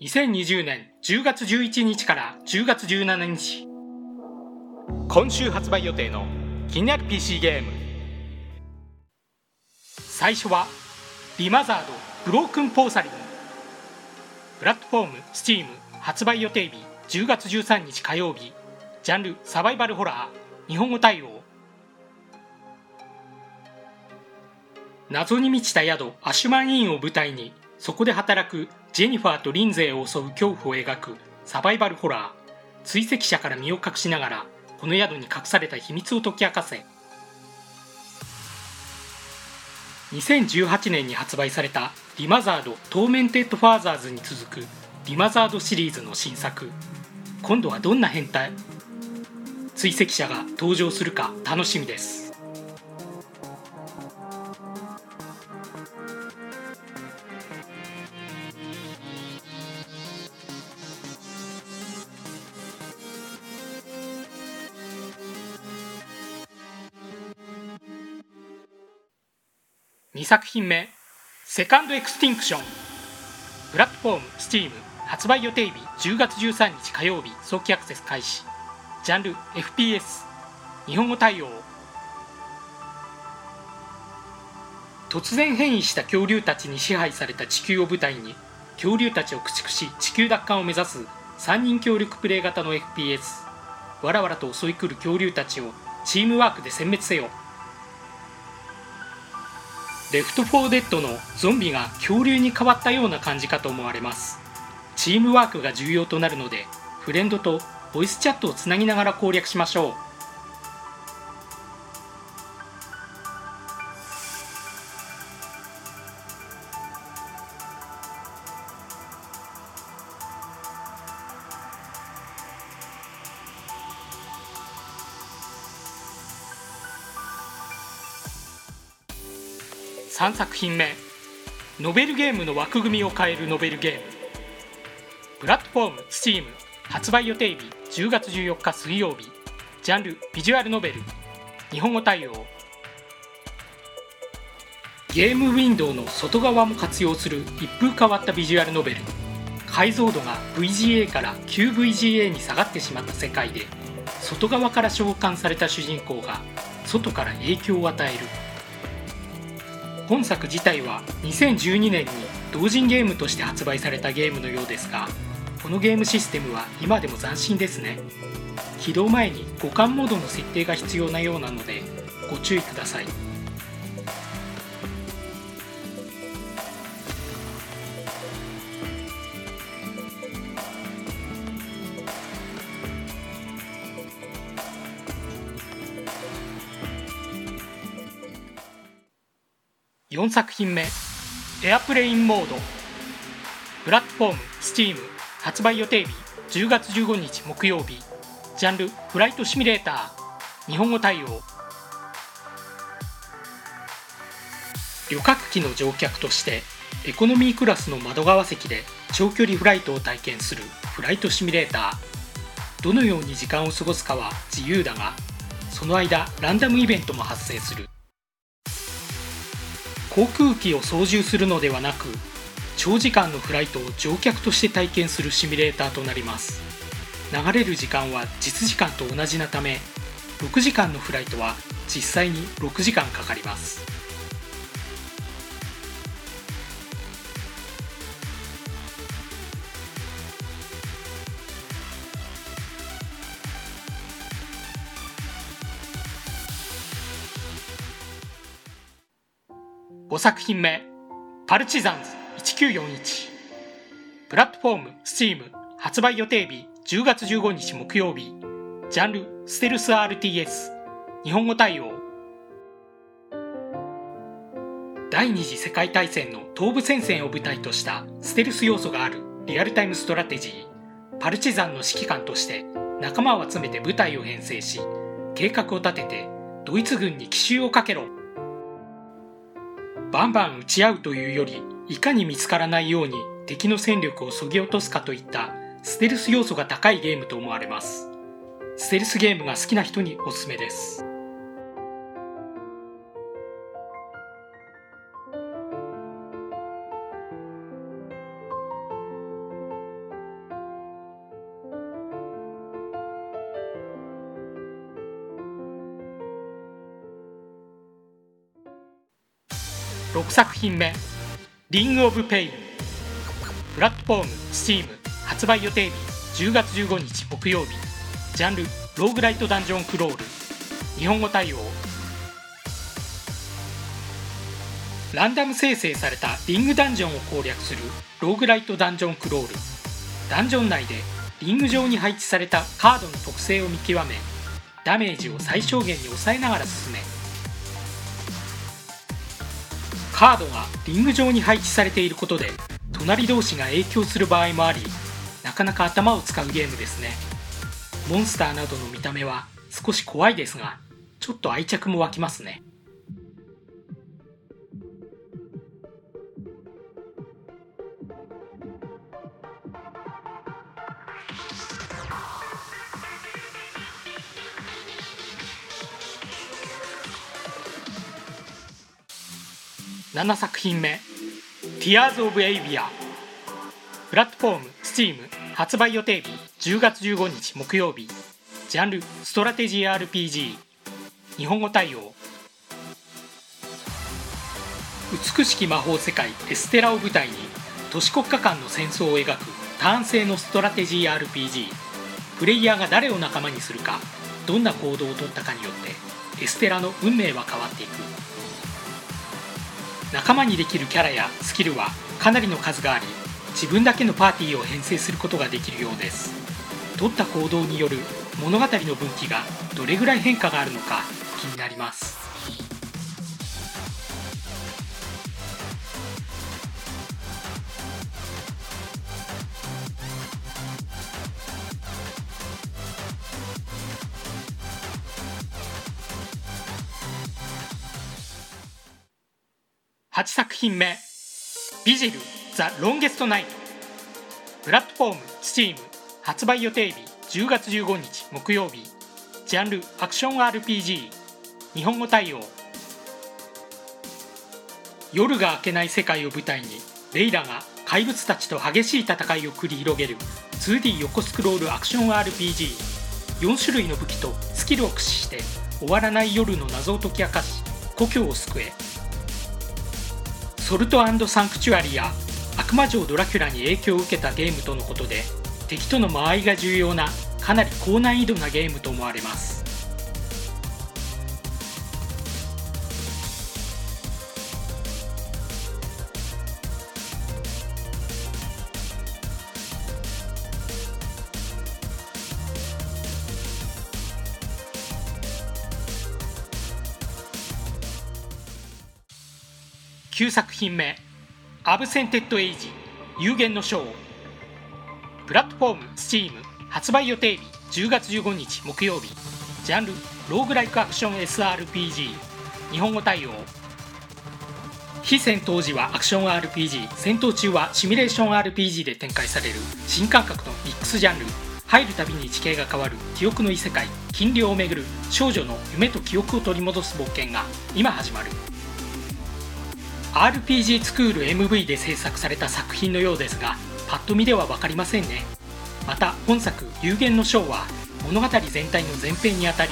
2020年10月11日から10月17日。今週発売予定の気になる PC ゲーム。最初はリマザードブロークンポーサリンプラットフォーム Steam 発売予定日10月13日火曜日。ジャンルサバイバルホラー日本語対応。謎に満ちた宿 Ashmann Inn を舞台にそこで働くジェニファーとリンゼーを襲う恐怖を描くサバイバルホラー。追跡者から身を隠しながらこの宿に隠された秘密を解き明かせ。2018年に発売された Remothered: Tormented Fathers に続く Remothered シリーズの新作。今度はどんな変態？追跡者が登場するか楽しみです。2作品目セカンドエクスティンクション。プラットフォーム Steam 発売予定日10月13日火曜日早期アクセス開始。ジャンル FPS 日本語対応。突然変異した恐竜たちに支配された地球を舞台に恐竜たちを駆逐し地球奪還を目指す3人協力プレイ型の FPS わらわらと襲い来る恐竜たちをチームワークで殲滅せよ。 Left 4 Dead のゾンビが恐竜に変わったような感じかと思われます。チームワークが重要となるのでフレンドとボイスチャットをつなぎながら攻略しましょう。3作品目。ノベルゲームの枠組みを変えるノベルゲーム。プラットフォーム Steam 発売予定日。10月14日水曜日。ジャンルビジュアルノベル。日本語対応。ゲームウィンドウの外側も活用する。一風変わったビジュアルノベル。解像度が VGA から 9VGA に下がってしまった世界で外側から召喚された主人公が外から影響を与える。本作自体は2012年に同人ゲームとして発売されたゲームのようですがこのゲームシステムは今でも斬新ですね。起動前に互換モードの設定が必要なようなのでご注意ください。4作品目エアプレインモード。プラットフォーム Steam 発売予定日10月15日木曜日。ジャンルフライトシミュレーター。日本語対応。旅客機の乗客としてエコノミークラスの窓側席で長距離フライトを体験するフライトシミュレーター。どのように時間を過ごすかは自由だがその間ランダムイベントも発生する。航空機を操縦するのではなく長時間のフライトを乗客として体験するシミュレーターとなります。流れる時間は実時間と同じなため6時間のフライトは実際に6時間かかります。5作品目 Partisans 1941プラットフォーム Steam 発売予定日10月15日木曜日。ジャンルステルス RTS 日本語対応。第二次世界大戦の東部戦線を舞台としたステルス要素があるリアルタイムストラテジー。パルチザンの指揮官として仲間を集めて部隊を編成し計画を立ててドイツ軍に奇襲をかけろ。バンバン撃ち合うというよりいかに見つからないように敵の戦力をそぎ落とすかといったステルス要素が高いゲームと思われます。ステルスゲームが好きな人におすすめです。6作品目「 Ring of Pain」プラットフォーム STEAM 発売予定日10月15日木曜日。ジャンルローグライトダンジョンクロール。日本語対応。ランダム生成されたリングダンジョンを攻略するローグライトダンジョンクロール。ダンジョン内でリング上に配置されたカードの特性を見極めダメージを最小限に抑えながら進めカードがリング上に配置されていることで隣同士が影響する場合もありなかなか頭を使うゲームですね。モンスターなどの見た目は少し怖いですがちょっと愛着も湧きますね。7作品目 Tears of Avia プラットフォーム Steam 発売予定日10月15日木曜日。ジャンルストラテジー RPG 日本語対応。美しき魔法世界エステラを舞台に都市国家間の戦争を描くターン制のストラテジー RPG プレイヤーが誰を仲間にするかどんな行動をとったかによってエステラの運命は変わっていく。仲間にできるキャラやスキルはかなりの数があり自分だけのパーティーを編成することができるようです。取った行動による物語の分岐がどれぐらい変化があるのか気になります。8作品目「ビジル・ザ・ロンゲスト・ナイト」プラットフォーム STEAM 発売予定日10月15日木曜日ジャンルアクション RPG 日本語対応。夜が明けない世界を舞台にレイラが怪物たちと激しい戦いを繰り広げる 2D 横スクロールアクション RPG4 種類の武器とスキルを駆使して終わらない夜の謎を解き明かし故郷を救え。ソルトサンクチュアリや悪魔城ドラキュラに影響を受けたゲームとのことで敵との間合いが重要なかなり高難易度なゲームと思われます。9作品目「 AbsentedAge 幽玄の章」プラットフォーム STEAM 発売予定日10月15日木曜日。ジャンルローグライクアクション SRPG 日本語対応。非戦闘時はアクション RPG 戦闘中はシミュレーション RPG で展開される。新感覚のミックスジャンル。入るたびに地形が変わる。記憶の異世界。金量をめぐる。少女の夢と記憶を取り戻す冒険が今始まる。RPG スクール MV で制作された作品のようですがパッと見では分かりませんね。また本作「有限の章」は物語全体の前編にあたり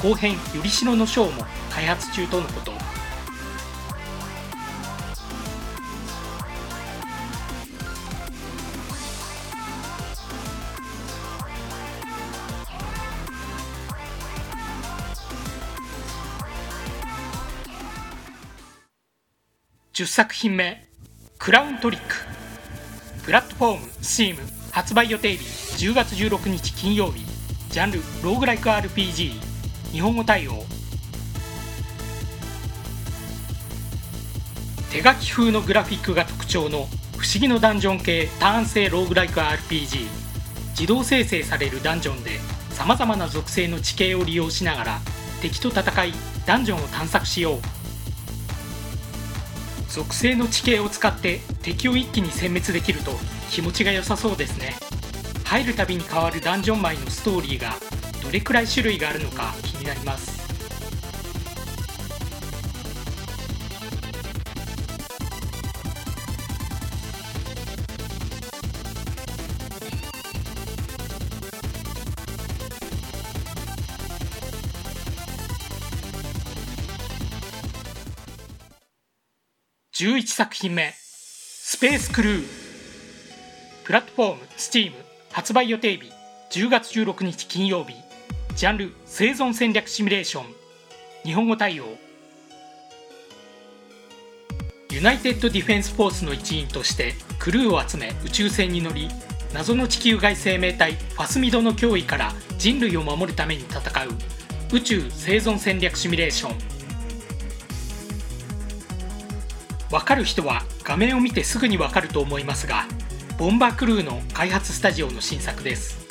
後編「よりしろの章」も開発中とのこと。10作品目「クラウントリック」プラットフォーム STEAM 発売予定日10月16日金曜日。ジャンルローグライク RPG 日本語対応。手書き風のグラフィックが特徴の不思議のダンジョン系ターン制ローグライク RPG 自動生成されるダンジョンでさまざまな属性の地形を利用しながら敵と戦いダンジョンを探索しよう。属性の地形を使って敵を一気に殲滅できると気持ちが良さそうですね。入るたびに変わるダンジョン前のストーリーがどれくらい種類があるのか気になります。11作品目 Space Crew プラットフォーム Steam 発売予定日10月16日金曜日。ジャンル生存戦略シミュレーション。日本語対応。 United Defence Force の一員としてクルーを集め宇宙船に乗り謎の地球外生命体ファスミドの脅威から人類を守るために戦う宇宙生存戦略シミュレーション。わかる人は画面を見てすぐにわかると思いますがボンバークルーの開発スタジオの新作です。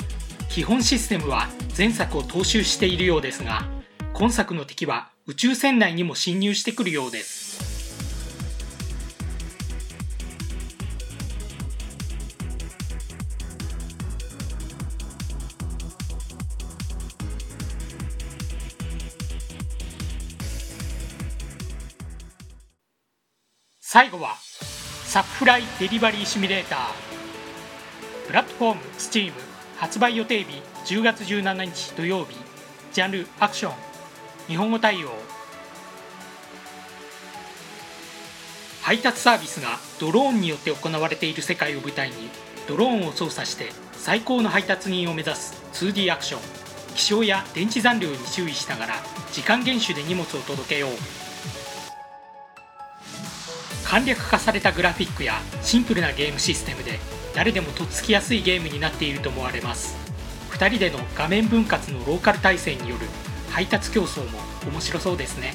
基本システムは前作を踏襲しているようですが今作の敵は宇宙船内にも侵入してくるようです。最後はサプフライデリバリーシミュレーター。プラットフォーム Steam 発売予定日10月17日土曜日。ジャンルアクション日本語対応。配達サービスがドローンによって行われている世界を舞台にドローンを操作して最高の配達人を目指す 2D アクション。気象や電池残量に注意しながら時間厳守で荷物を届けよう。簡略化されたグラフィックやシンプルなゲームシステムで誰でもとっつきやすいゲームになっていると思われます。2人での画面分割のローカル対戦による配達競争も面白そうですね。